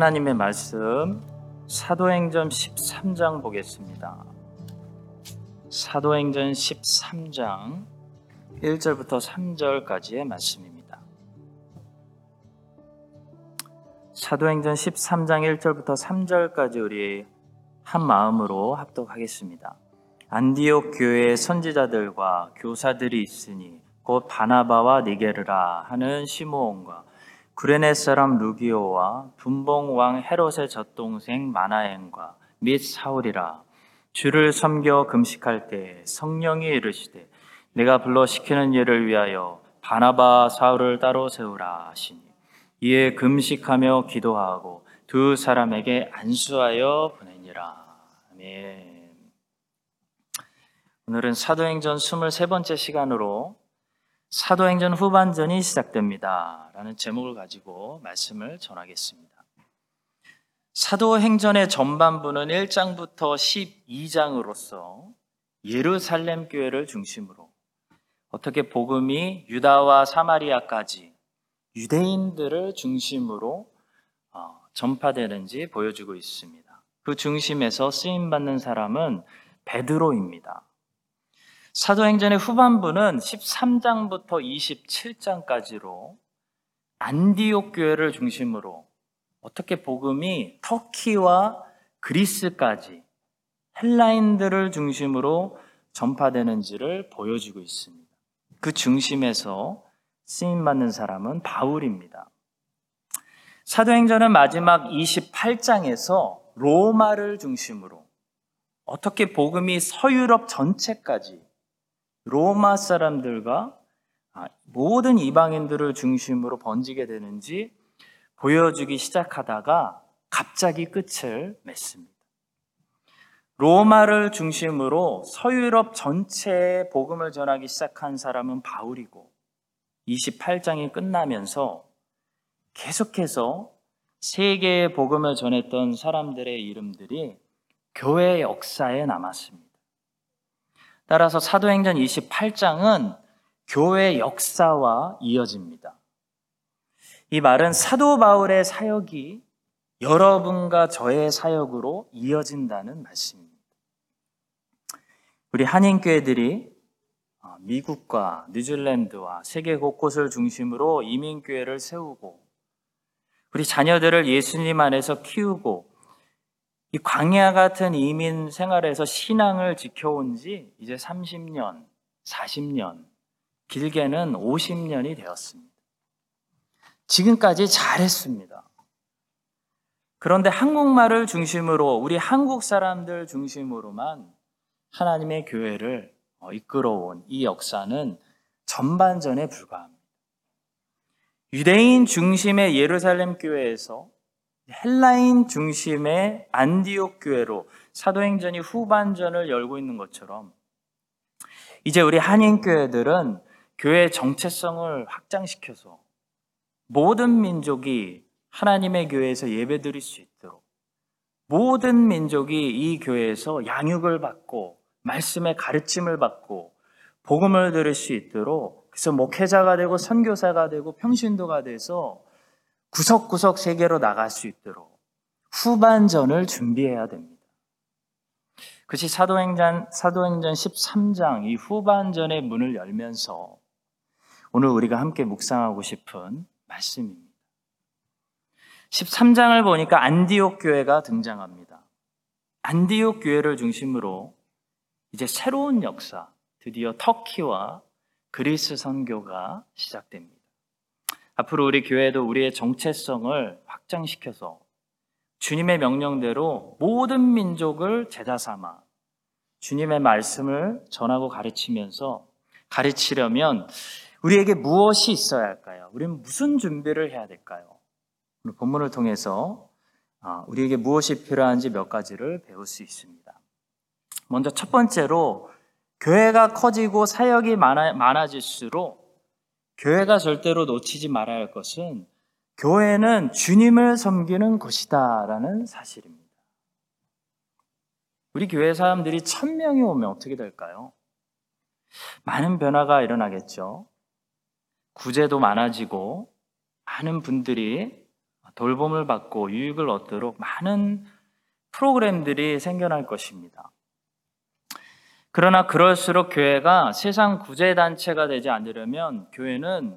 하나님의 말씀 사도행전 13장 보겠습니다. 사도행전 13장 1절부터 3절까지의 말씀입니다. 사도행전 13장 1절부터 3절까지 우리 한 마음으로 합독하겠습니다. 안디옥 교회의 선지자들과 교사들이 있으니 곧 바나바와 니게르라 하는 시므온과 구레네 사람 루기오와 분봉 왕 헤롯의 젖동생 마나엔과 및 사울이라 주를 섬겨 금식할 때 성령이 이르시되 내가 불러 시키는 일을 위하여 바나바 사울을 따로 세우라 하시니 이에 금식하며 기도하고 두 사람에게 안수하여 보내니라 아멘. 오늘은 사도행전 23번째 시간으로 사도행전 후반전이 시작됩니다. 라는 제목을 가지고 말씀을 전하겠습니다. 사도행전의 전반부는 1장부터 12장으로서 예루살렘 교회를 중심으로 어떻게 복음이 유다와 사마리아까지 유대인들을 중심으로 어, 전파되는지 보여주고 있습니다. 그 중심에서 쓰임 받는 사람은 베드로입니다. 사도행전의 후반부는 13장부터 27장까지로 안디옥 교회를 중심으로 어떻게 복음이 터키와 그리스까지 헬라인들을 중심으로 전파되는지를 보여주고 있습니다. 그 중심에서 쓰임 받는 사람은 바울입니다. 사도행전은 마지막 28장에서 로마를 중심으로 어떻게 복음이 서유럽 전체까지 로마 사람들과 아, 모든 이방인들을 중심으로 번지게 되는지 보여주기 시작하다가 갑자기 끝을 맺습니다. 로마를 중심으로 서유럽 전체에 복음을 전하기 시작한 사람은 바울이고 28장이 끝나면서 계속해서 세계의 복음을 전했던 사람들의 이름들이 교회 역사에 남았습니다. 따라서 사도행전 28장은 교회 역사와 이어집니다. 이 말은 사도 바울의 사역이 여러분과 저의 사역으로 이어진다는 말씀입니다. 우리 한인교회들이 어, 미국과 뉴질랜드와 세계 곳곳을 중심으로 이민교회를 세우고 우리 자녀들을 예수님 안에서 키우고 이 광야 같은 이민 생활에서 신앙을 지켜온 지 이제 30년, 40년, 길게는 50년이 되었습니다. 지금까지 잘했습니다. 그런데 한국말을 중심으로 우리 한국 사람들 중심으로만 하나님의 교회를 어, 이끌어온 이 역사는 전반전에 불과합니다. 유대인 중심의 예루살렘 교회에서 헬라인 중심의 안디옥 교회로 사도행전이 후반전을 열고 있는 것처럼 이제 우리 한인 교회들은 교회의 정체성을 확장시켜서 모든 민족이 하나님의 교회에서 예배 드릴 수 있도록 모든 민족이 이 교회에서 양육을 받고 말씀의 가르침을 받고 복음을 들을 수 있도록 그래서 목회자가 되고 선교사가 되고 평신도가 돼서 구석구석 세계로 나갈 수 있도록 후반전을 준비해야 됩니다. 그것이 사도행전, 사도행전 13장 이 후반전의 문을 열면서 오늘 우리가 함께 묵상하고 싶은 말씀입니다. 13장을 보니까 안디옥 교회가 등장합니다. 안디옥 교회를 중심으로 이제 새로운 역사, 드디어 터키와 그리스 선교가 시작됩니다. 앞으로 우리 교회도 우리의 정체성을 확장시켜서 주님의 명령대로 모든 민족을 제자 삼아 주님의 말씀을 전하고 가르치면서 가르치려면 우리에게 무엇이 있어야 할까요? 우리는 무슨 준비를 해야 될까요? 오늘 본문을 통해서 아, 우리에게 무엇이 필요한지 몇 가지를 배울 수 있습니다. 먼저 첫 번째로 교회가 커지고 사역이 많아, 많아질수록 교회가 절대로 놓치지 말아야 할 것은 교회는 주님을 섬기는 곳이다라는 사실입니다. 우리 교회 사람들이 천 명이 오면 어떻게 될까요? 많은 변화가 일어나겠죠. 구제도 많아지고 많은 분들이 돌봄을 받고 유익을 얻도록 많은 프로그램들이 생겨날 것입니다. 그러나 그럴수록 교회가 세상 구제단체가 되지 않으려면 교회는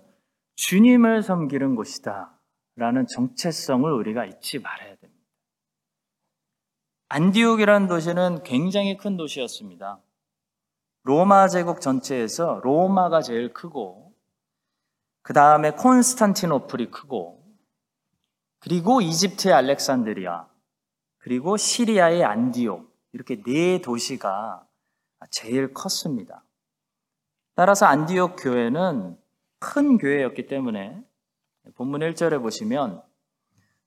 주님을 섬기는 곳이다. 라는 정체성을 우리가 잊지 말아야 됩니다. 안디옥이라는 도시는 굉장히 큰 도시였습니다. 로마 제국 전체에서 로마가 제일 크고, 그 다음에 콘스탄티노플이 크고, 그리고 이집트의 알렉산드리아, 그리고 시리아의 안디옥, 이렇게 네 도시가 제일 컸습니다. 따라서 안디옥 교회는 큰 교회였기 때문에 본문 1절에 보시면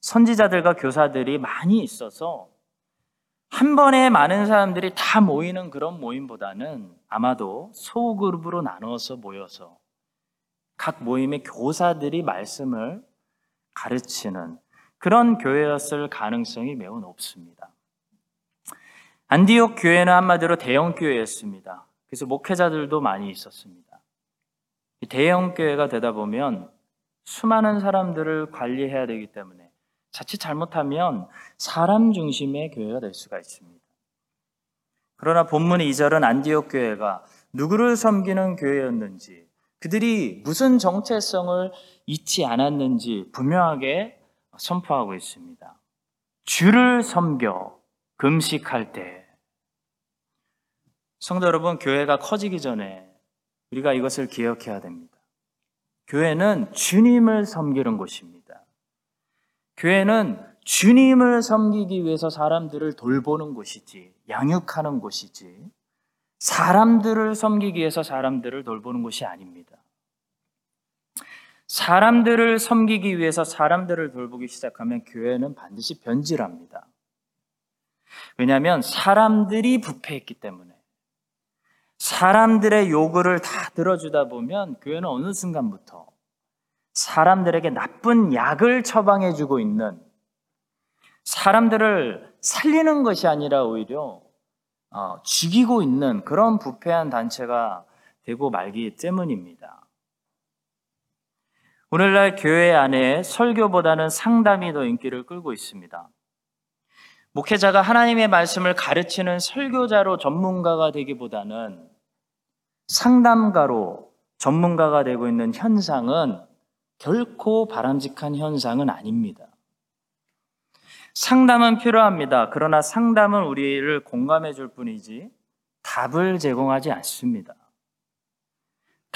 선지자들과 교사들이 많이 있어서 한 번에 많은 사람들이 다 모이는 그런 모임보다는 아마도 소그룹으로 나눠서 모여서 각 모임의 교사들이 말씀을 가르치는 그런 교회였을 가능성이 매우 높습니다. 안디옥 교회는 한마디로 대형 교회였습니다. 그래서 목회자들도 많이 있었습니다. 대형 교회가 되다 보면 수많은 사람들을 관리해야 되기 때문에 자칫 잘못하면 사람 중심의 교회가 될 수가 있습니다. 그러나 본문 2절은 안디옥 교회가 누구를 섬기는 교회였는지 그들이 무슨 정체성을 잊지 않았는지 분명하게 선포하고 있습니다. 주를 섬겨 금식할 때 성도 여러분 교회가 커지기 전에 우리가 이것을 기억해야 됩니다. 교회는 주님을 섬기는 곳입니다. 교회는 주님을 섬기기 위해서 사람들을 돌보는 곳이지, 양육하는 곳이지, 사람들을 섬기기 위해서 사람들을 돌보는 곳이 아닙니다. 사람들을 섬기기 위해서 사람들을 돌보기 시작하면 교회는 반드시 변질합니다. 왜냐하면 사람들이 부패했기 때문에 사람들의 요구를 다 들어주다 보면 교회는 어느 순간부터 사람들에게 나쁜 약을 처방해주고 있는 사람들을 살리는 것이 아니라 오히려 어, 죽이고 있는 그런 부패한 단체가 되고 말기 때문입니다. 오늘날 교회 안에 설교보다는 상담이 더 인기를 끌고 있습니다. 목회자가 하나님의 말씀을 가르치는 설교자로 전문가가 되기보다는 상담가로 전문가가 되고 있는 현상은 결코 바람직한 현상은 아닙니다. 상담은 필요합니다. 그러나 상담은 우리를 공감해 줄 뿐이지 답을 제공하지 않습니다.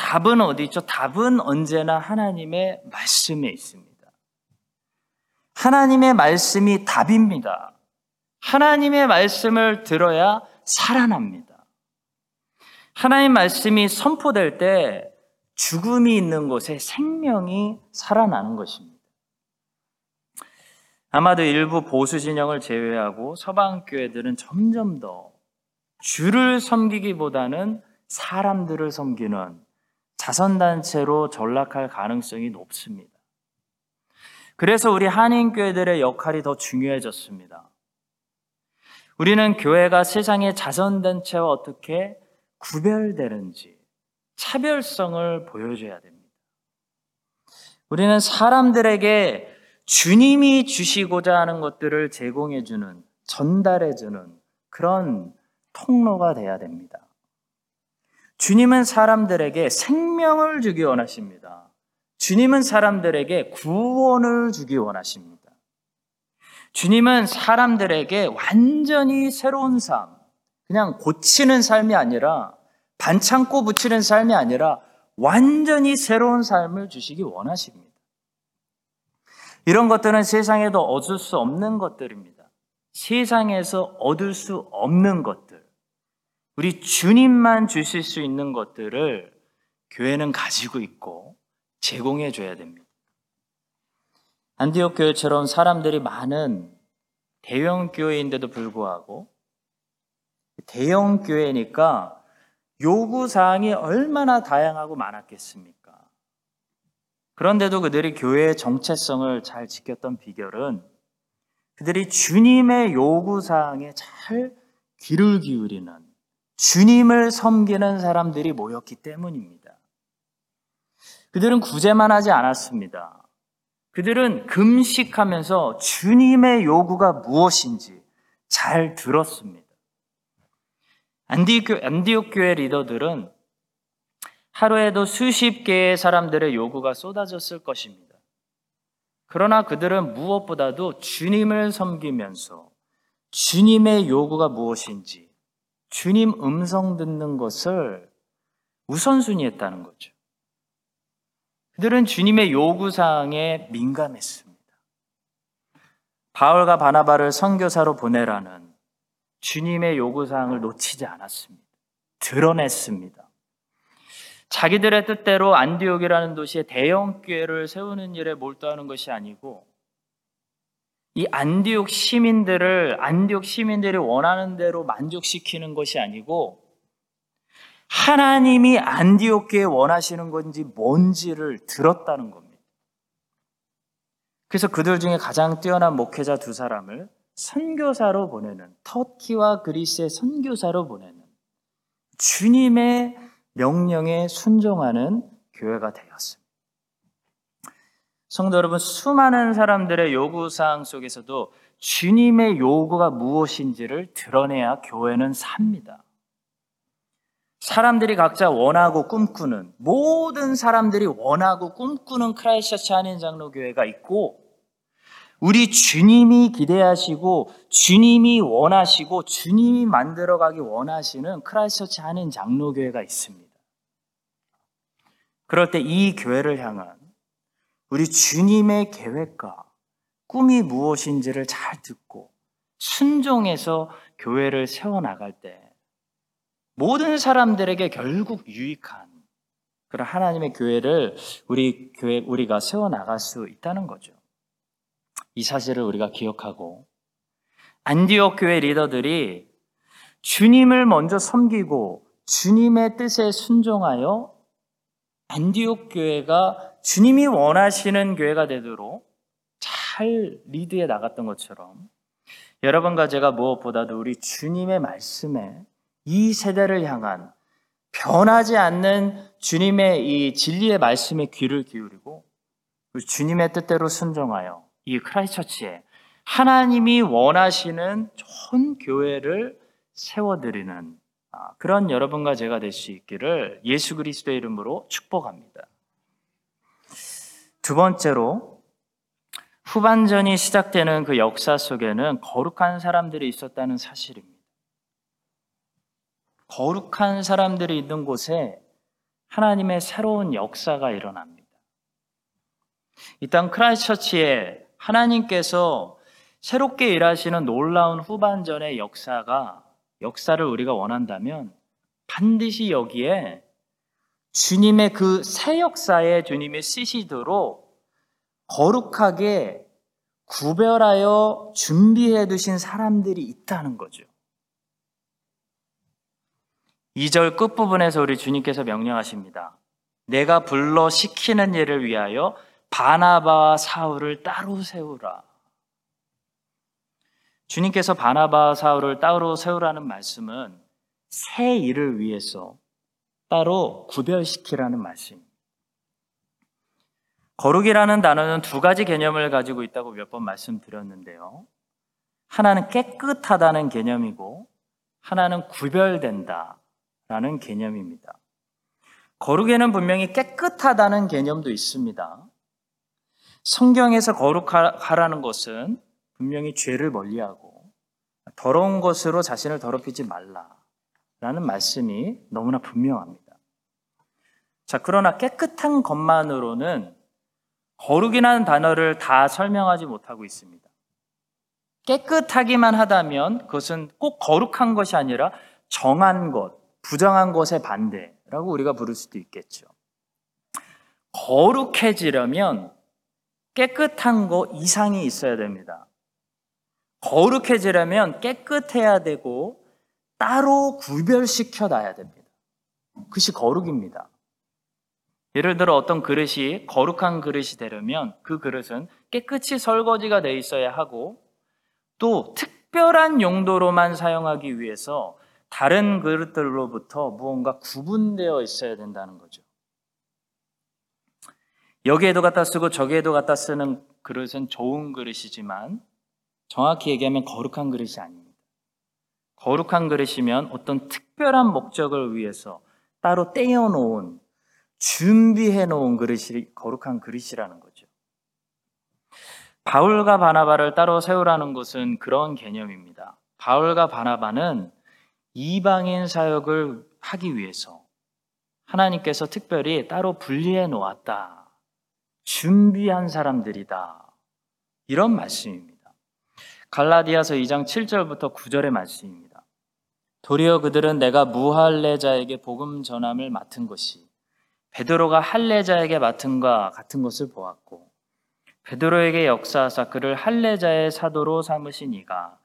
답은 어디 있죠? 답은 언제나 하나님의 말씀에 있습니다. 하나님의 말씀이 답입니다. 하나님의 말씀을 들어야 살아납니다. 하나님 말씀이 선포될 때 죽음이 있는 곳에 생명이 살아나는 것입니다. 아마도 일부 보수 진영을 제외하고 서방 교회들은 점점 더 주를 섬기기보다는 사람들을 섬기는 자선단체로 전락할 가능성이 높습니다. 그래서 우리 한인교회들의 역할이 더 중요해졌습니다. 우리는 교회가 세상의 자선단체와 어떻게 구별되는지 차별성을 보여줘야 됩니다. 우리는 사람들에게 주님이 주시고자 하는 것들을 제공해주는, 전달해주는 그런 통로가 돼야 됩니다. 주님은 사람들에게 생명을 주기 원하십니다. 주님은 사람들에게 구원을 주기 원하십니다. 주님은 사람들에게 완전히 새로운 삶, 그냥 고치는 삶이 아니라 반창고 붙이는 삶이 아니라 완전히 새로운 삶을 주시기 원하십니다. 이런 것들은 세상에도 얻을 수 없는 것들입니다. 세상에서 얻을 수 없는 것들. 우리 주님만 주실 수 있는 것들을 교회는 가지고 있고 제공해 줘야 됩니다. 안디옥 교회처럼 사람들이 많은 대형 교회인데도 불구하고 대형 교회니까 요구 사항이 얼마나 다양하고 많았겠습니까? 그런데도 그들이 교회의 정체성을 잘 지켰던 비결은 그들이 주님의 요구 사항에 잘 귀를 기울이는 주님을 섬기는 사람들이 모였기 때문입니다. 그들은 구제만 하지 않았습니다. 그들은 금식하면서 주님의 요구가 무엇인지 잘 들었습니다. 안디옥 교회 리더들은 하루에도 수십 개의 사람들의 요구가 쏟아졌을 것입니다. 그러나 그들은 무엇보다도 주님을 섬기면서 주님의 요구가 무엇인지 주님 음성 듣는 것을 우선순위 했다는 거죠. 그들은 주님의 요구사항에 민감했습니다. 바울과 바나바를 선교사로 보내라는 주님의 요구사항을 놓치지 않았습니다. 드러냈습니다. 자기들의 뜻대로 안디옥이라는 도시에 대형 교회를 세우는 일에 몰두하는 것이 아니고 이 안디옥 시민들을 안디옥 시민들이 원하는 대로 만족시키는 것이 아니고 하나님이 안디옥 교회 원하시는 건지 뭔지를 들었다는 겁니다. 그래서 그들 중에 가장 뛰어난 목회자 두 사람을 선교사로 보내는 터키와 그리스의 선교사로 보내는 주님의 명령에 순종하는 교회가 되었습니다. 성도 여러분, 수많은 사람들의 요구사항 속에서도 주님의 요구가 무엇인지를 드러내야 교회는 삽니다. 사람들이 각자 원하고 꿈꾸는, 모든 사람들이 원하고 꿈꾸는 크라이스트처치 한인 장로교회가 있고, 우리 주님이 기대하시고 주님이 원하시고 주님이 만들어가기 원하시는 크라이스트처치 한인 장로교회가 있습니다. 그럴 때 이 교회를 향한 우리 주님의 계획과 꿈이 무엇인지를 잘 듣고 순종해서 교회를 세워나갈 때 모든 사람들에게 결국 유익한 그런 하나님의 교회를 우리 교회 우리가 세워 나갈 수 있다는 거죠. 이 사실을 우리가 기억하고 안디옥 교회 리더들이 주님을 먼저 섬기고 주님의 뜻에 순종하여 안디옥 교회가 주님이 원하시는 교회가 되도록 잘 리드해 나갔던 것처럼 여러분과 제가 무엇보다도 우리 주님의 말씀에 이 세대를 향한 변하지 않는 주님의 이 진리의 말씀에 귀를 기울이고 주님의 뜻대로 순종하여 이 크라이처치에 하나님이 원하시는 좋은 교회를 세워드리는 아, 그런 여러분과 제가 될 수 있기를 예수 그리스도의 이름으로 축복합니다. 두 번째로 후반전이 시작되는 그 역사 속에는 거룩한 사람들이 있었다는 사실입니다. 거룩한 사람들이 있는 곳에 하나님의 새로운 역사가 일어납니다. 이 땅 크라이처치에 하나님께서 새롭게 일하시는 놀라운 후반전의 역사가 역사를 우리가 원한다면 반드시 여기에 주님의 그 새 역사에 주님이 쓰시도록 거룩하게 구별하여 준비해 두신 사람들이 있다는 거죠. 2절 끝부분에서 우리 주님께서 명령하십니다. 내가 불러 시키는 일을 위하여 바나바와 사울을 따로 세우라. 주님께서 바나바와 사울을 따로 세우라는 말씀은 새 일을 위해서 따로 구별시키라는 말씀. 거룩이라는 단어는 두 가지 개념을 가지고 있다고 몇 번 말씀드렸는데요. 하나는 깨끗하다는 개념이고, 하나는 구별된다라는 개념입니다. 거룩에는 분명히 깨끗하다는 개념도 있습니다. 성경에서 거룩하라는 것은 분명히 죄를 멀리하고 더러운 것으로 자신을 더럽히지 말라 라는 말씀이 너무나 분명합니다. 자, 그러나 깨끗한 것만으로는 거룩이라는 단어를 다 설명하지 못하고 있습니다. 깨끗하기만 하다면 그것은 꼭 거룩한 것이 아니라 정한 것, 부정한 것의 반대라고 우리가 부를 수도 있겠죠. 거룩해지려면 깨끗한 거 이상이 있어야 됩니다. 거룩해지려면 깨끗해야 되고 따로 구별시켜 놔야 됩니다. 그것이 거룩입니다. 예를 들어 어떤 그릇이 거룩한 그릇이 되려면 그 그릇은 깨끗이 설거지가 돼 있어야 하고 또 특별한 용도로만 사용하기 위해서 다른 그릇들로부터 무언가 구분되어 있어야 된다는 거죠. 여기에도 갖다 쓰고 저기에도 갖다 쓰는 그릇은 좋은 그릇이지만 정확히 얘기하면 거룩한 그릇이 아닙니다. 거룩한 그릇이면 어떤 특별한 목적을 위해서 따로 떼어놓은 준비해 놓은 그릇이 거룩한 그릇이라는 거죠. 바울과 바나바를 따로 세우라는 것은 그런 개념입니다. 바울과 바나바는 이방인 사역을 하기 위해서 하나님께서 특별히 따로 분리해 놓았다. 준비한 사람들이다. 이런 말씀입니다. 갈라디아서 2장 7절부터 9절의 말씀입니다. 도리어 그들은 내가 무할례자에게 복음 전함을 맡은 것이 베드로가 할례자에게 맡은과 같은 것을 보았고 베드로에게 역사하사 그를 할례자의 사도로 삼으시니가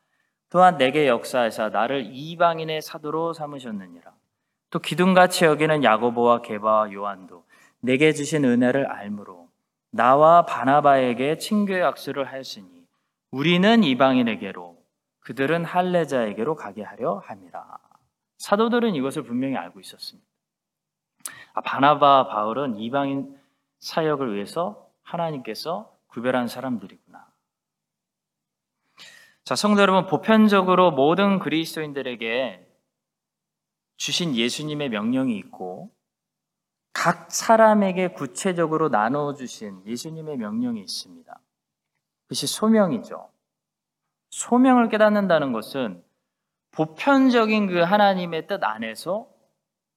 또한 내게 역사하사 나를 이방인의 사도로 삼으셨느니라. 또 기둥같이 여기는 야고보와 게바와 요한도 내게 주신 은혜를 알므로 나와 바나바에게 친교의 악수를 하였으니 우리는 이방인에게로 그들은 할례자에게로 가게 하려 함이라. 사도들은 이것을 분명히 알고 있었습니다. 아, 바나바 바울은 이방인 사역을 위해서 하나님께서 구별한 사람들이구나. 자, 성도 여러분, 보편적으로 모든 그리스도인들에게 주신 예수님의 명령이 있고, 각 사람에게 구체적으로 나눠주신 예수님의 명령이 있습니다. 그것이 소명이죠. 소명을 깨닫는다는 것은 보편적인 그 하나님의 뜻 안에서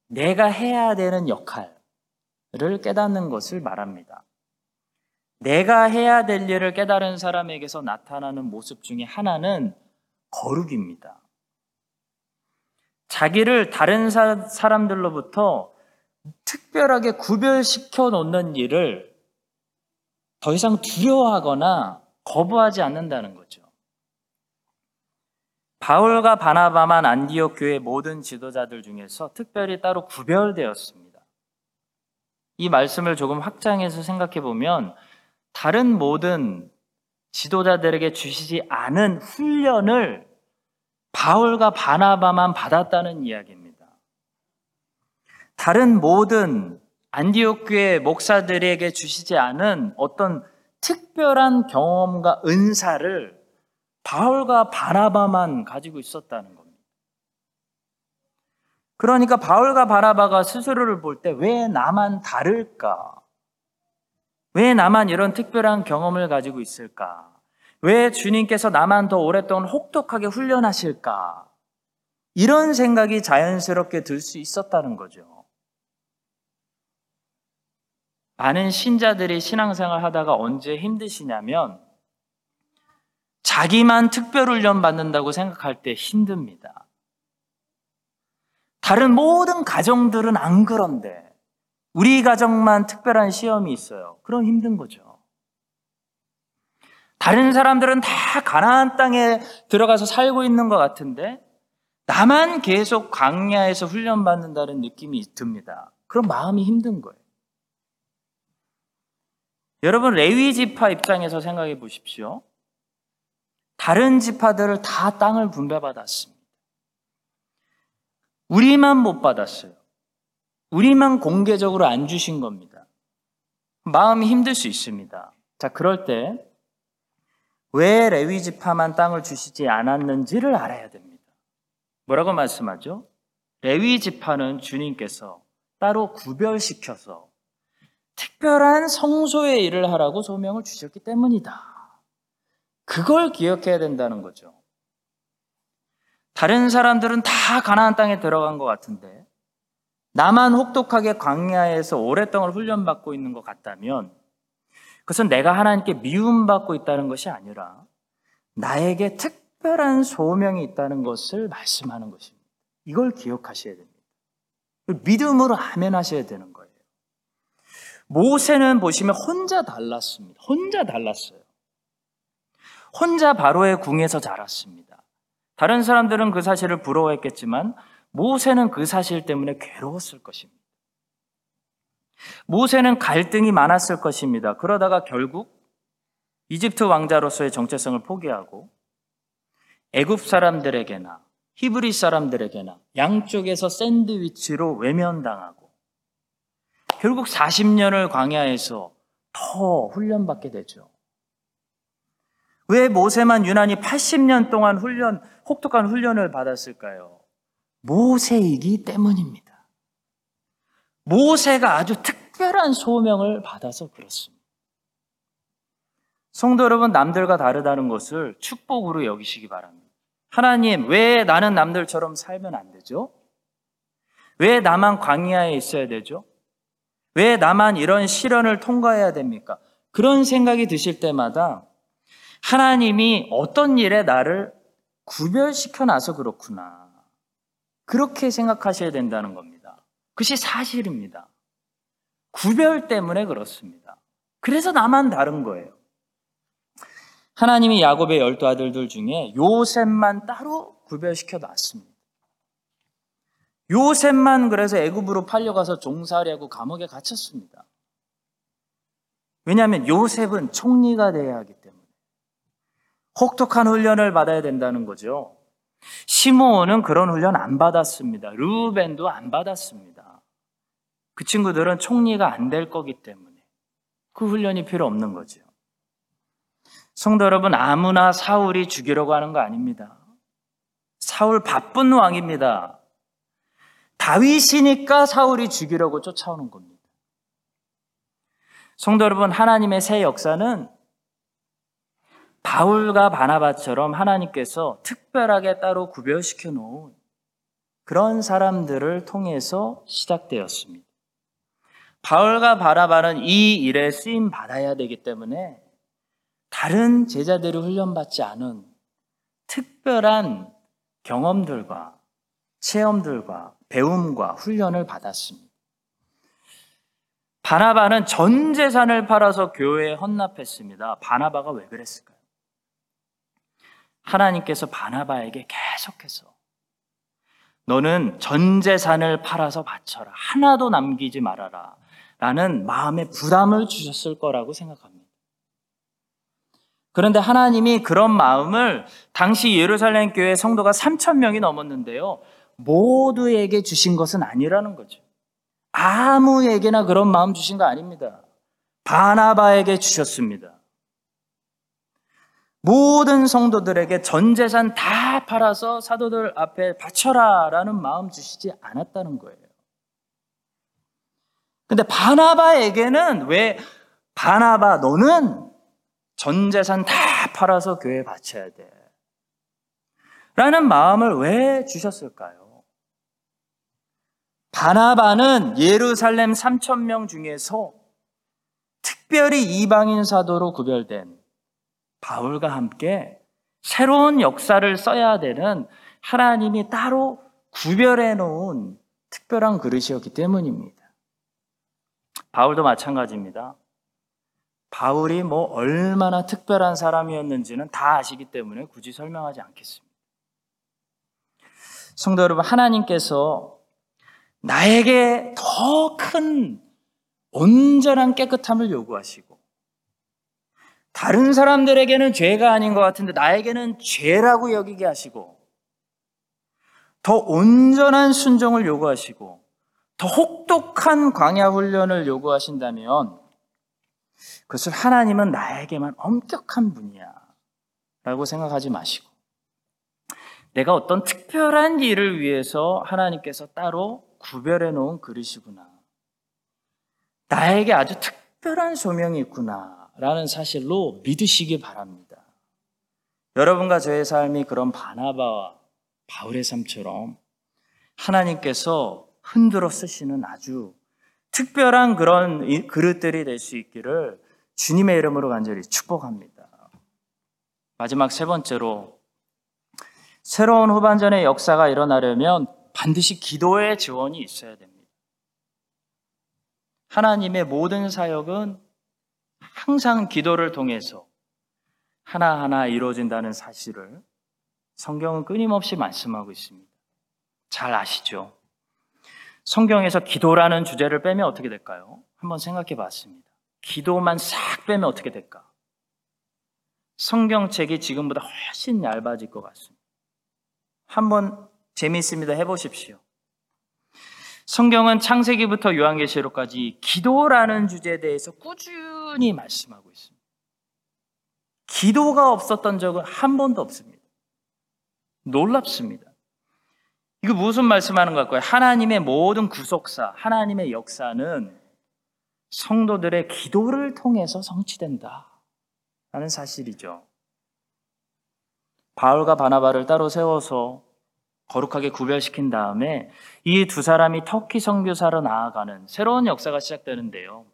내가 해야 되는 역할을 깨닫는 것을 말합니다. 내가 해야 될 일을 깨달은 사람에게서 나타나는 모습 중에 하나는 거룩입니다. 자기를 다른 사람들로부터 특별하게 구별시켜 놓는 일을 더 이상 두려워하거나 거부하지 않는다는 거죠. 바울과 바나바만 안디옥 교회 모든 지도자들 중에서 특별히 따로 구별되었습니다. 이 말씀을 조금 확장해서 생각해 보면 다른 모든 지도자들에게 주시지 않은 훈련을 바울과 바나바만 받았다는 이야기입니다. 다른 모든 안디옥 교회 목사들에게 주시지 않은 어떤 특별한 경험과 은사를 바울과 바나바만 가지고 있었다는 겁니다. 그러니까 바울과 바나바가 스스로를 볼 때 왜 나만 다를까? 왜 나만 이런 특별한 경험을 가지고 있을까? 왜 주님께서 나만 더 오랫동안 혹독하게 훈련하실까? 이런 생각이 자연스럽게 들 수 있었다는 거죠. 많은 신자들이 신앙생활 하다가 언제 힘드시냐면 자기만 특별훈련 받는다고 생각할 때 힘듭니다. 다른 모든 가정들은 안 그런데 우리 가정만 특별한 시험이 있어요. 그럼 힘든 거죠. 다른 사람들은 다 가나안 땅에 들어가서 살고 있는 것 같은데 나만 계속 광야에서 훈련받는다는 느낌이 듭니다. 그럼 마음이 힘든 거예요. 여러분 레위 지파 입장에서 생각해 보십시오. 다른 지파들을 다 땅을 분배받았습니다. 우리만 못 받았어요. 우리만 공개적으로 안 주신 겁니다. 마음이 힘들 수 있습니다. 자, 그럴 때 왜 레위 지파만 땅을 주시지 않았는지를 알아야 됩니다. 뭐라고 말씀하죠? 레위 지파는 주님께서 따로 구별시켜서 특별한 성소의 일을 하라고 소명을 주셨기 때문이다. 그걸 기억해야 된다는 거죠. 다른 사람들은 다 가나안 땅에 들어간 것 같은데 나만 혹독하게 광야에서 오랫동안 훈련받고 있는 것 같다면 그것은 내가 하나님께 미움받고 있다는 것이 아니라 나에게 특별한 소명이 있다는 것을 말씀하는 것입니다. 이걸 기억하셔야 됩니다. 믿음으로 아멘 하셔야 되는 거예요. 모세는 보시면 혼자 달랐습니다. 혼자 달랐어요. 혼자 바로의 궁에서 자랐습니다. 다른 사람들은 그 사실을 부러워했겠지만 모세는 그 사실 때문에 괴로웠을 것입니다. 모세는 갈등이 많았을 것입니다. 그러다가 결국 이집트 왕자로서의 정체성을 포기하고 애굽 사람들에게나 히브리 사람들에게나 양쪽에서 샌드위치로 외면당하고 결국 40년을 광야에서 더 훈련받게 되죠. 왜 모세만 유난히 80년 동안 훈련, 혹독한 훈련을 받았을까요? 모세이기 때문입니다. 모세가 아주 특별한 소명을 받아서 그렇습니다. 성도 여러분, 남들과 다르다는 것을 축복으로 여기시기 바랍니다. 하나님, 왜 나는 남들처럼 살면 안 되죠? 왜 나만 광야에 있어야 되죠? 왜 나만 이런 시련을 통과해야 됩니까? 그런 생각이 드실 때마다 하나님이 어떤 일에 나를 구별시켜 놔서 그렇구나. 그렇게 생각하셔야 된다는 겁니다. 그것이 사실입니다. 구별 때문에 그렇습니다. 그래서 나만 다른 거예요. 하나님이 야곱의 열두 아들들 중에 요셉만 따로 구별시켜 놨습니다. 요셉만 그래서 애굽으로 팔려가서 종살이하고 감옥에 갇혔습니다. 왜냐하면 요셉은 총리가 돼야 하기 때문에 혹독한 훈련을 받아야 된다는 거죠. 시므온은 그런 훈련 안 받았습니다. 루벤도 안 받았습니다. 그 친구들은 총리가 안 될 거기 때문에 그 훈련이 필요 없는 거죠. 성도 여러분, 아무나 사울이 죽이려고 하는 거 아닙니다. 사울 바쁜 왕입니다. 다윗이니까 사울이 죽이려고 쫓아오는 겁니다. 성도 여러분, 하나님의 새 역사는 바울과 바나바처럼 하나님께서 특별하게 따로 구별시켜 놓은 그런 사람들을 통해서 시작되었습니다. 바울과 바나바는 이 일에 쓰임 받아야 되기 때문에 다른 제자들이 훈련받지 않은 특별한 경험들과 체험들과 배움과 훈련을 받았습니다. 바나바는 전 재산을 팔아서 교회에 헌납했습니다. 바나바가 왜 그랬을까요? 하나님께서 바나바에게 계속해서 너는 전 재산을 팔아서 바쳐라. 하나도 남기지 말아라. 라는 마음의 부담을 주셨을 거라고 생각합니다. 그런데 하나님이 그런 마음을 당시 예루살렘 교회 성도가 3천 명이 넘었는데요. 모두에게 주신 것은 아니라는 거죠. 아무에게나 그런 마음 주신 거 아닙니다. 바나바에게 주셨습니다. 모든 성도들에게 전 재산 다 팔아서 사도들 앞에 바쳐라 라는 마음 주시지 않았다는 거예요. 근데 바나바에게는 왜 바나바 너는 전 재산 다 팔아서 교회에 바쳐야 돼. 라는 마음을 왜 주셨을까요? 바나바는 예루살렘 3천 명 중에서 특별히 이방인 사도로 구별된 바울과 함께 새로운 역사를 써야 되는 하나님이 따로 구별해 놓은 특별한 그릇이었기 때문입니다. 바울도 마찬가지입니다. 바울이 뭐 얼마나 특별한 사람이었는지는 다 아시기 때문에 굳이 설명하지 않겠습니다. 성도 여러분, 하나님께서 나에게 더 큰 온전한 깨끗함을 요구하시고 다른 사람들에게는 죄가 아닌 것 같은데 나에게는 죄라고 여기게 하시고 더 온전한 순종을 요구하시고 더 혹독한 광야 훈련을 요구하신다면 그것을 하나님은 나에게만 엄격한 분이야 라고 생각하지 마시고 내가 어떤 특별한 일을 위해서 하나님께서 따로 구별해 놓은 그릇이구나. 나에게 아주 특별한 소명이 있구나. 라는 사실로 믿으시기 바랍니다. 여러분과 저의 삶이 그런 바나바와 바울의 삶처럼 하나님께서 흔들어 쓰시는 아주 특별한 그런 그릇들이 될 수 있기를 주님의 이름으로 간절히 축복합니다. 마지막 세 번째로 새로운 후반전의 역사가 일어나려면 반드시 기도의 지원이 있어야 됩니다. 하나님의 모든 사역은 항상 기도를 통해서 하나하나 이루어진다는 사실을 성경은 끊임없이 말씀하고 있습니다. 잘 아시죠? 성경에서 기도라는 주제를 빼면 어떻게 될까요? 한번 생각해 봤습니다. 기도만 싹 빼면 어떻게 될까? 성경책이 지금보다 훨씬 얇아질 것 같습니다. 한번 재미있습니다. 해보십시오. 성경은 창세기부터 요한계시록까지 기도라는 주제에 대해서 꾸준히 꾸준히 말씀하고 있습니다. 기도가 없었던 적은 한 번도 없습니다. 놀랍습니다. 이거 무슨 말씀하는 걸까요? 하나님의 모든 구속사, 하나님의 역사는 성도들의 기도를 통해서 성취된다. 라는 사실이죠. 바울과 바나바를 따로 세워서 거룩하게 구별시킨 다음에 이 두 사람이 터키 선교사로 나아가는 새로운 역사가 시작되는데요.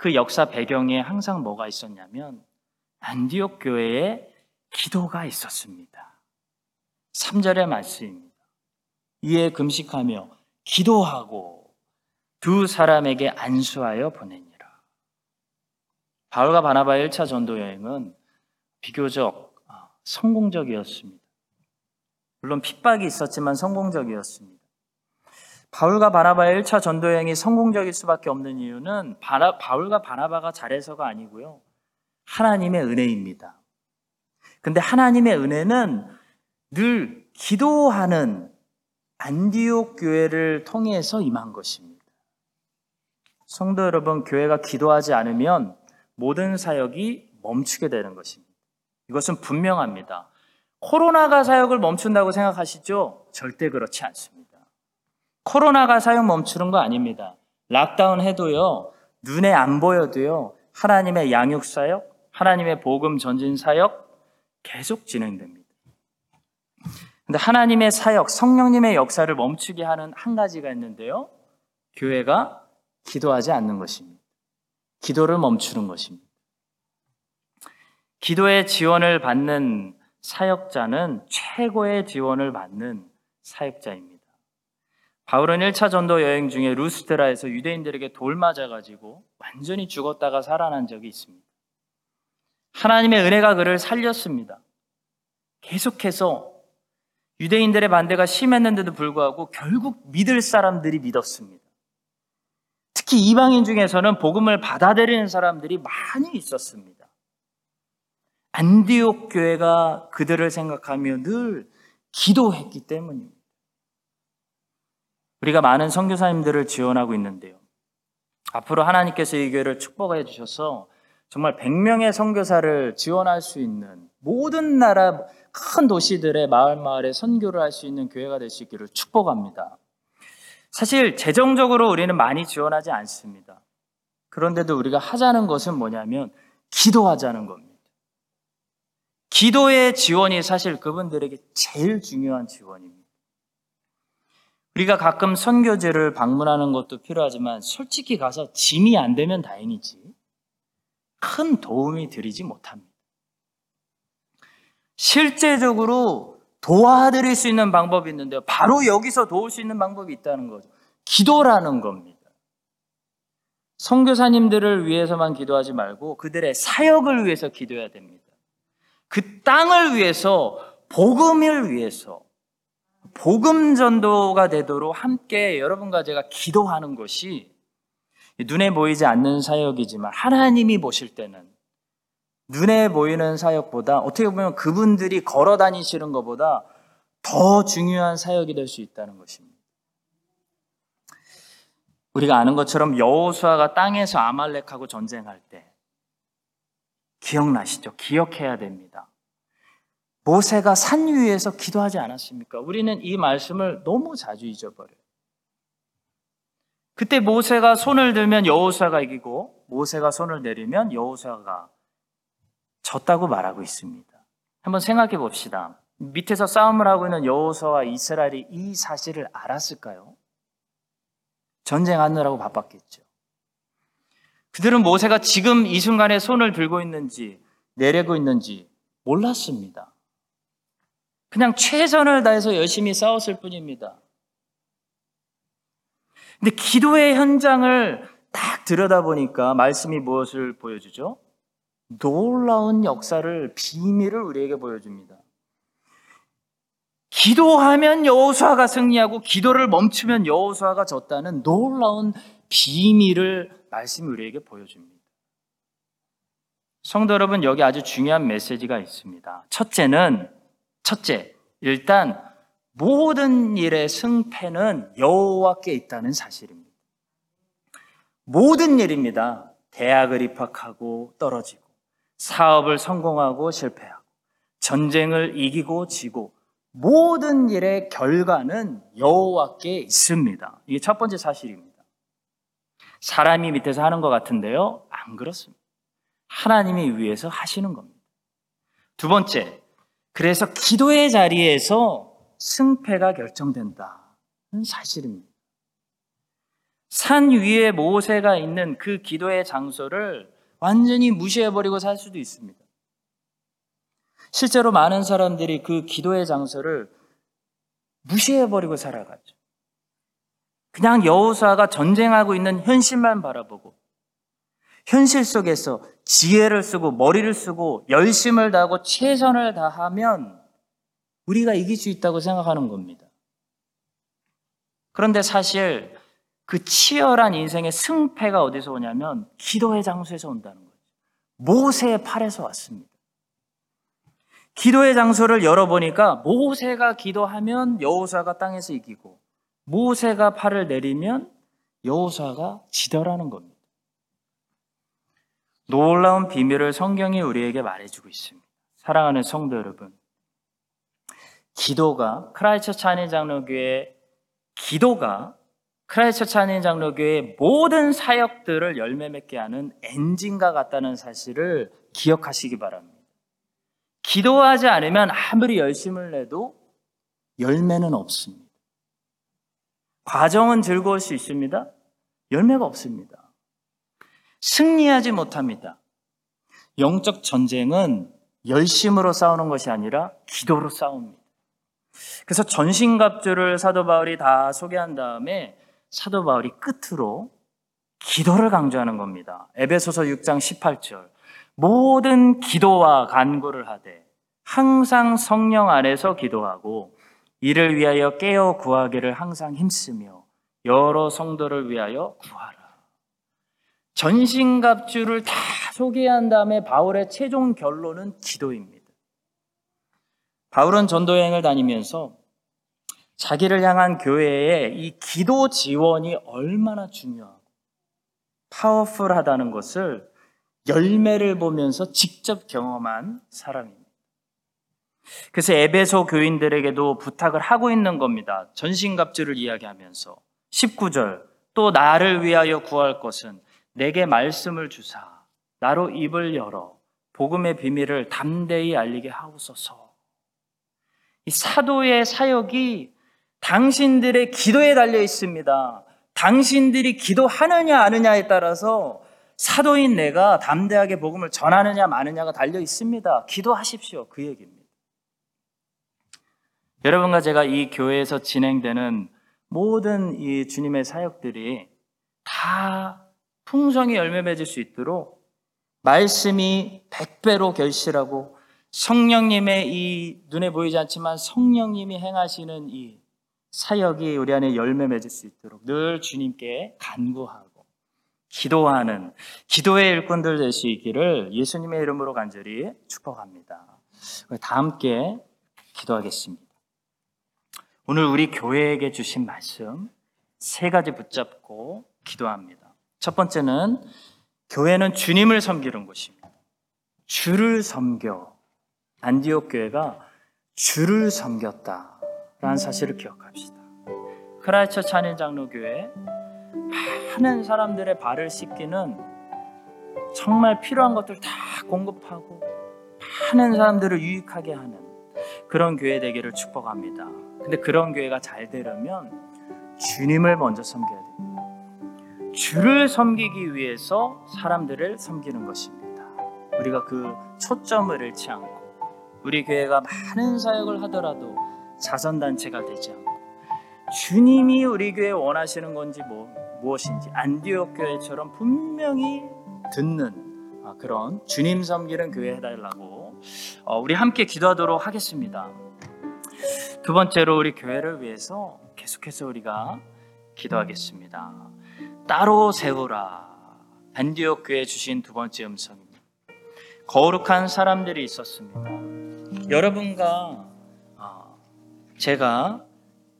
그 역사 배경에 항상 뭐가 있었냐면 안디옥 교회에 기도가 있었습니다. 3절의 말씀입니다. 이에 금식하며 기도하고 두 사람에게 안수하여 보내니라. 바울과 바나바의 1차 전도 여행은 비교적 아, 성공적이었습니다. 물론 핍박이 있었지만 성공적이었습니다. 바울과 바나바의 1차 전도 여행이 성공적일 수밖에 없는 이유는 바나, 바울과 바나바가 잘해서가 아니고요. 하나님의 은혜입니다. 근데 하나님의 은혜는 늘 기도하는 안디옥 교회를 통해서 임한 것입니다. 성도 여러분, 교회가 기도하지 않으면 모든 사역이 멈추게 되는 것입니다. 이것은 분명합니다. 코로나가 사역을 멈춘다고 생각하시죠? 절대 그렇지 않습니다. 코로나가 사역 멈추는 거 아닙니다. 락다운 해도요, 눈에 안 보여도요, 하나님의 양육 사역, 하나님의 복음 전진 사역 계속 진행됩니다. 근데 하나님의 사역, 성령님의 역사를 멈추게 하는 한 가지가 있는데요. 교회가 기도하지 않는 것입니다. 기도를 멈추는 것입니다. 기도의 지원을 받는 사역자는 최고의 지원을 받는 사역자입니다. 바울은 1차 전도 여행 중에 루스트라에서 유대인들에게 돌 맞아가지고 완전히 죽었다가 살아난 적이 있습니다. 하나님의 은혜가 그를 살렸습니다. 계속해서 유대인들의 반대가 심했는데도 불구하고 결국 믿을 사람들이 믿었습니다. 특히 이방인 중에서는 복음을 받아들이는 사람들이 많이 있었습니다. 안디옥 교회가 그들을 생각하며 늘 기도했기 때문입니다. 우리가 많은 선교사님들을 지원하고 있는데요. 앞으로 하나님께서 이 교회를 축복해 주셔서 정말 100명의 선교사를 지원할 수 있는 모든 나라 큰 도시들의 마을 마을에 선교를 할 수 있는 교회가 될 수 있기를 축복합니다. 사실 재정적으로 우리는 많이 지원하지 않습니다. 그런데도 우리가 하자는 것은 뭐냐면 기도하자는 겁니다. 기도의 지원이 사실 그분들에게 제일 중요한 지원입니다. 우리가 가끔 선교제를 방문하는 것도 필요하지만 솔직히 가서 짐이 안 되면 다행이지 큰 도움이 드리지 못합니다. 실제적으로 도와드릴 수 있는 방법이 있는데요. 바로 여기서 도울 수 있는 방법이 있다는 거죠. 기도라는 겁니다. 선교사님들을 위해서만 기도하지 말고 그들의 사역을 위해서 기도해야 됩니다. 그 땅을 위해서 복음을 위해서 복음 전도가 되도록 함께 여러분과 제가 기도하는 것이 눈에 보이지 않는 사역이지만 하나님이 보실 때는 눈에 보이는 사역보다 어떻게 보면 그분들이 걸어 다니시는 것보다 더 중요한 사역이 될 수 있다는 것입니다. 우리가 아는 것처럼 여호수아가 땅에서 아말렉하고 전쟁할 때 기억나시죠? 기억해야 됩니다. 모세가 산 위에서 기도하지 않았습니까? 우리는 이 말씀을 너무 자주 잊어버려요. 그때 모세가 손을 들면 여호수아가 이기고 모세가 손을 내리면 여호수아가 졌다고 말하고 있습니다. 한번 생각해 봅시다. 밑에서 싸움을 하고 있는 여호수아와 이스라엘이 이 사실을 알았을까요? 전쟁하느라고 바빴겠죠. 그들은 모세가 지금 이 순간에 손을 들고 있는지 내리고 있는지 몰랐습니다. 그냥 최선을 다해서 열심히 싸웠을 뿐입니다. 근데 기도의 현장을 딱 들여다보니까 말씀이 무엇을 보여주죠? 놀라운 역사를 비밀을 우리에게 보여줍니다. 기도하면 여호수아가 승리하고 기도를 멈추면 여호수아가 졌다는 놀라운 비밀을 말씀이 우리에게 보여줍니다. 성도 여러분 여기 아주 중요한 메시지가 있습니다. 첫째는 첫째 일단 모든 일의 승패는 여호와께 있다는 사실입니다. 모든 일입니다. 대학을 입학하고 떨어지고 사업을 성공하고 실패하고 전쟁을 이기고 지고 모든 일의 결과는 여호와께 있습니다. 이게 첫 번째 사실입니다. 사람이 밑에서 하는 것 같은데요. 안 그렇습니다. 하나님이 위에서 하시는 겁니다. 두 번째, 그래서 기도의 자리에서 승패가 결정된다는 사실입니다. 산 위에 모세가 있는 그 기도의 장소를 완전히 무시해버리고 살 수도 있습니다. 실제로 많은 사람들이 그 기도의 장소를 무시해버리고 살아가죠. 그냥 여호수아가 전쟁하고 있는 현실만 바라보고 현실 속에서 지혜를 쓰고 머리를 쓰고 열심을 다하고 최선을 다하면 우리가 이길 수 있다고 생각하는 겁니다. 그런데 사실 그 치열한 인생의 승패가 어디서 오냐면 기도의 장소에서 온다는 거죠. 모세의 팔에서 왔습니다. 기도의 장소를 열어보니까 모세가 기도하면 여호수아가 땅에서 이기고 모세가 팔을 내리면 여호수아가 지더라는 겁니다. 놀라운 비밀을 성경이 우리에게 말해주고 있습니다. 사랑하는 성도 여러분, 기도가 크라이처 찬인 장로교의 기도가 크라이처 찬인 장로교의 모든 사역들을 열매 맺게 하는 엔진과 같다는 사실을 기억하시기 바랍니다. 기도하지 않으면 아무리 열심을 내도 열매는 없습니다. 과정은 즐거울 수 있습니다. 열매가 없습니다. 승리하지 못합니다. 영적 전쟁은 열심으로 싸우는 것이 아니라 기도로 싸웁니다. 그래서 전신갑주를 사도 바울이 다 소개한 다음에 사도 바울이 끝으로 기도를 강조하는 겁니다. 에베소서 6장 18절. 모든 기도와 간구를 하되 항상 성령 안에서 기도하고 이를 위하여 깨어 구하기를 항상 힘쓰며 여러 성도를 위하여 구하라. 전신갑주를 다 소개한 다음에 바울의 최종 결론은 기도입니다. 바울은 전도여행을 다니면서 자기를 향한 교회의 이 기도 지원이 얼마나 중요하고 파워풀하다는 것을 열매를 보면서 직접 경험한 사람입니다. 그래서 에베소 교인들에게도 부탁을 하고 있는 겁니다. 전신갑주를 이야기하면서 19절 또 나를 위하여 구할 것은 내게 말씀을 주사 나로 입을 열어 복음의 비밀을 담대히 알리게 하옵소서. 이 사도의 사역이 당신들의 기도에 달려 있습니다. 당신들이 기도하느냐 아느냐에 따라서 사도인 내가 담대하게 복음을 전하느냐 마느냐가 달려 있습니다. 기도하십시오. 그 얘기입니다. 여러분과 제가 이 교회에서 진행되는 모든 이 주님의 사역들이 다 풍성히 열매 맺을 수 있도록 말씀이 백배로 결실하고 성령님의 이 눈에 보이지 않지만 성령님이 행하시는 이 사역이 우리 안에 열매 맺을 수 있도록 늘 주님께 간구하고 기도하는 기도의 일꾼들 있기를 예수님의 이름으로 간절히 축복합니다. 다 함께 기도하겠습니다. 오늘 우리 교회에게 주신 말씀 세 가지 붙잡고 기도합니다. 첫 번째는 교회는 주님을 섬기는 곳입니다. 주를 섬겨. 안디옥 교회가 주를 섬겼다라는 사실을 기억합시다. 크라이처 찬일 장로교회 많은 사람들의 발을 씻기는 정말 필요한 것들 다 공급하고 많은 사람들을 유익하게 하는 그런 교회 되기를 축복합니다. 근데 그런 교회가 잘 되려면 주님을 먼저 섬겨야 됩니다. 주를 섬기기 위해서 사람들을 섬기는 것입니다. 우리가 그 초점을 잃지 않고 우리 교회가 많은 사역을 하더라도 자선단체가 되지 않고 주님이 우리 교회 원하시는 건지 뭐, 무엇인지 안디옥 교회처럼 분명히 듣는 아, 그런 주님 섬기는 교회 해달라고 어, 우리 함께 기도하도록 하겠습니다. 두 번째로 우리 교회를 위해서 계속해서 우리가 기도하겠습니다. 따로 세우라. 안디옥 교회 주신 두 번째 음성입니다. 거룩한 사람들이 있었습니다. 여러분과 아, 제가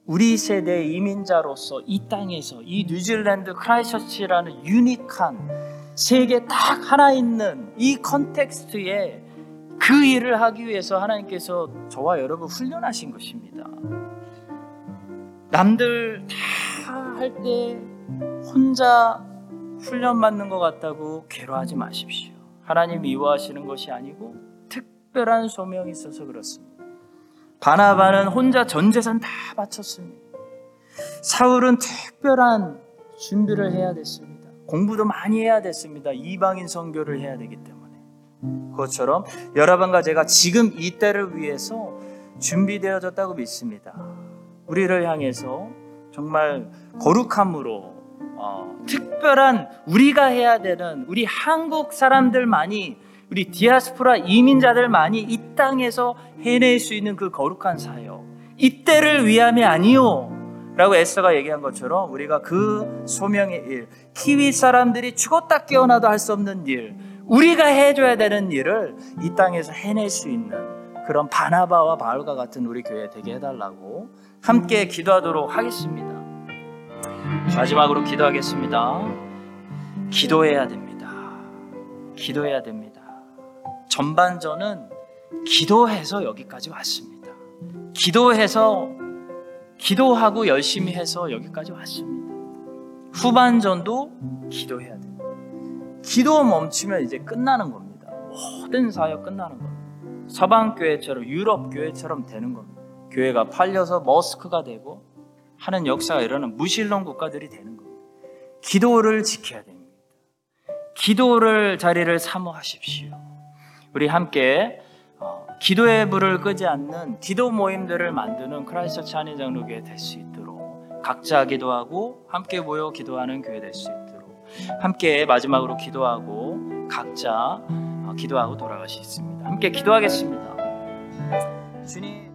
우리 세대 이민자로서 이 땅에서 이 뉴질랜드 크라이스트처치라는 unique한 세계 딱 하나 있는 이 context에 그 일을 하기 위해서 하나님께서 저와 여러분 훈련하신 것입니다. 남들 다 할 때 혼자 훈련받는 것 같다고 괴로워하지 마십시오. 하나님 미워하시는 것이 아니고 특별한 소명이 있어서 그렇습니다. 바나바는 혼자 전 재산 다 바쳤습니다. 사울은 특별한 준비를 해야 됐습니다. 공부도 많이 해야 됐습니다. 이방인 선교를 해야 되기 때문에. 그것처럼 여러분과 제가 지금 이 때를 위해서 준비되어졌다고 믿습니다. 우리를 향해서 정말 거룩함으로 어, 특별한 우리가 해야 되는 우리 한국 사람들만이 우리 디아스포라 이민자들만이 이 땅에서 해낼 수 있는 그 거룩한 사역. 이때를 위함이 아니요 라고 에스더가 얘기한 것처럼 우리가 그 소명의 일 키위 사람들이 죽었다 깨어나도 할 수 없는 일 우리가 해줘야 되는 일을 이 땅에서 해낼 수 있는 그런 바나바와 바울과 같은 우리 교회 되게 해달라고 함께 기도하도록 하겠습니다 마지막으로 기도하겠습니다 기도해야 됩니다 기도해야 됩니다 전반전은 기도해서 여기까지 왔습니다. 기도해서 기도하고 열심히 해서 여기까지 왔습니다. 후반전도 기도해야 됩니다. 기도 멈추면 이제 끝나는 겁니다. 모든 사역 끝나는 겁니다. 서방 교회처럼 유럽 교회처럼 되는 겁니다. 교회가 팔려서 모스크가 되고 하는 역사가 일어나는 무신론 국가들이 되는 겁니다. 기도를 지켜야 됩니다. 기도를 자리를 사모하십시오. 우리 함께 어, 기도의 불을 끄지 않는 기도 모임들을 만드는 크라이스트처치 한인 장로교회 될 수 있도록 각자 기도하고 함께 모여 기도하는 교회 될 수 있도록 함께 마지막으로 기도하고 각자 어, 기도하고 있습니다. 함께 기도하겠습니다. 주님.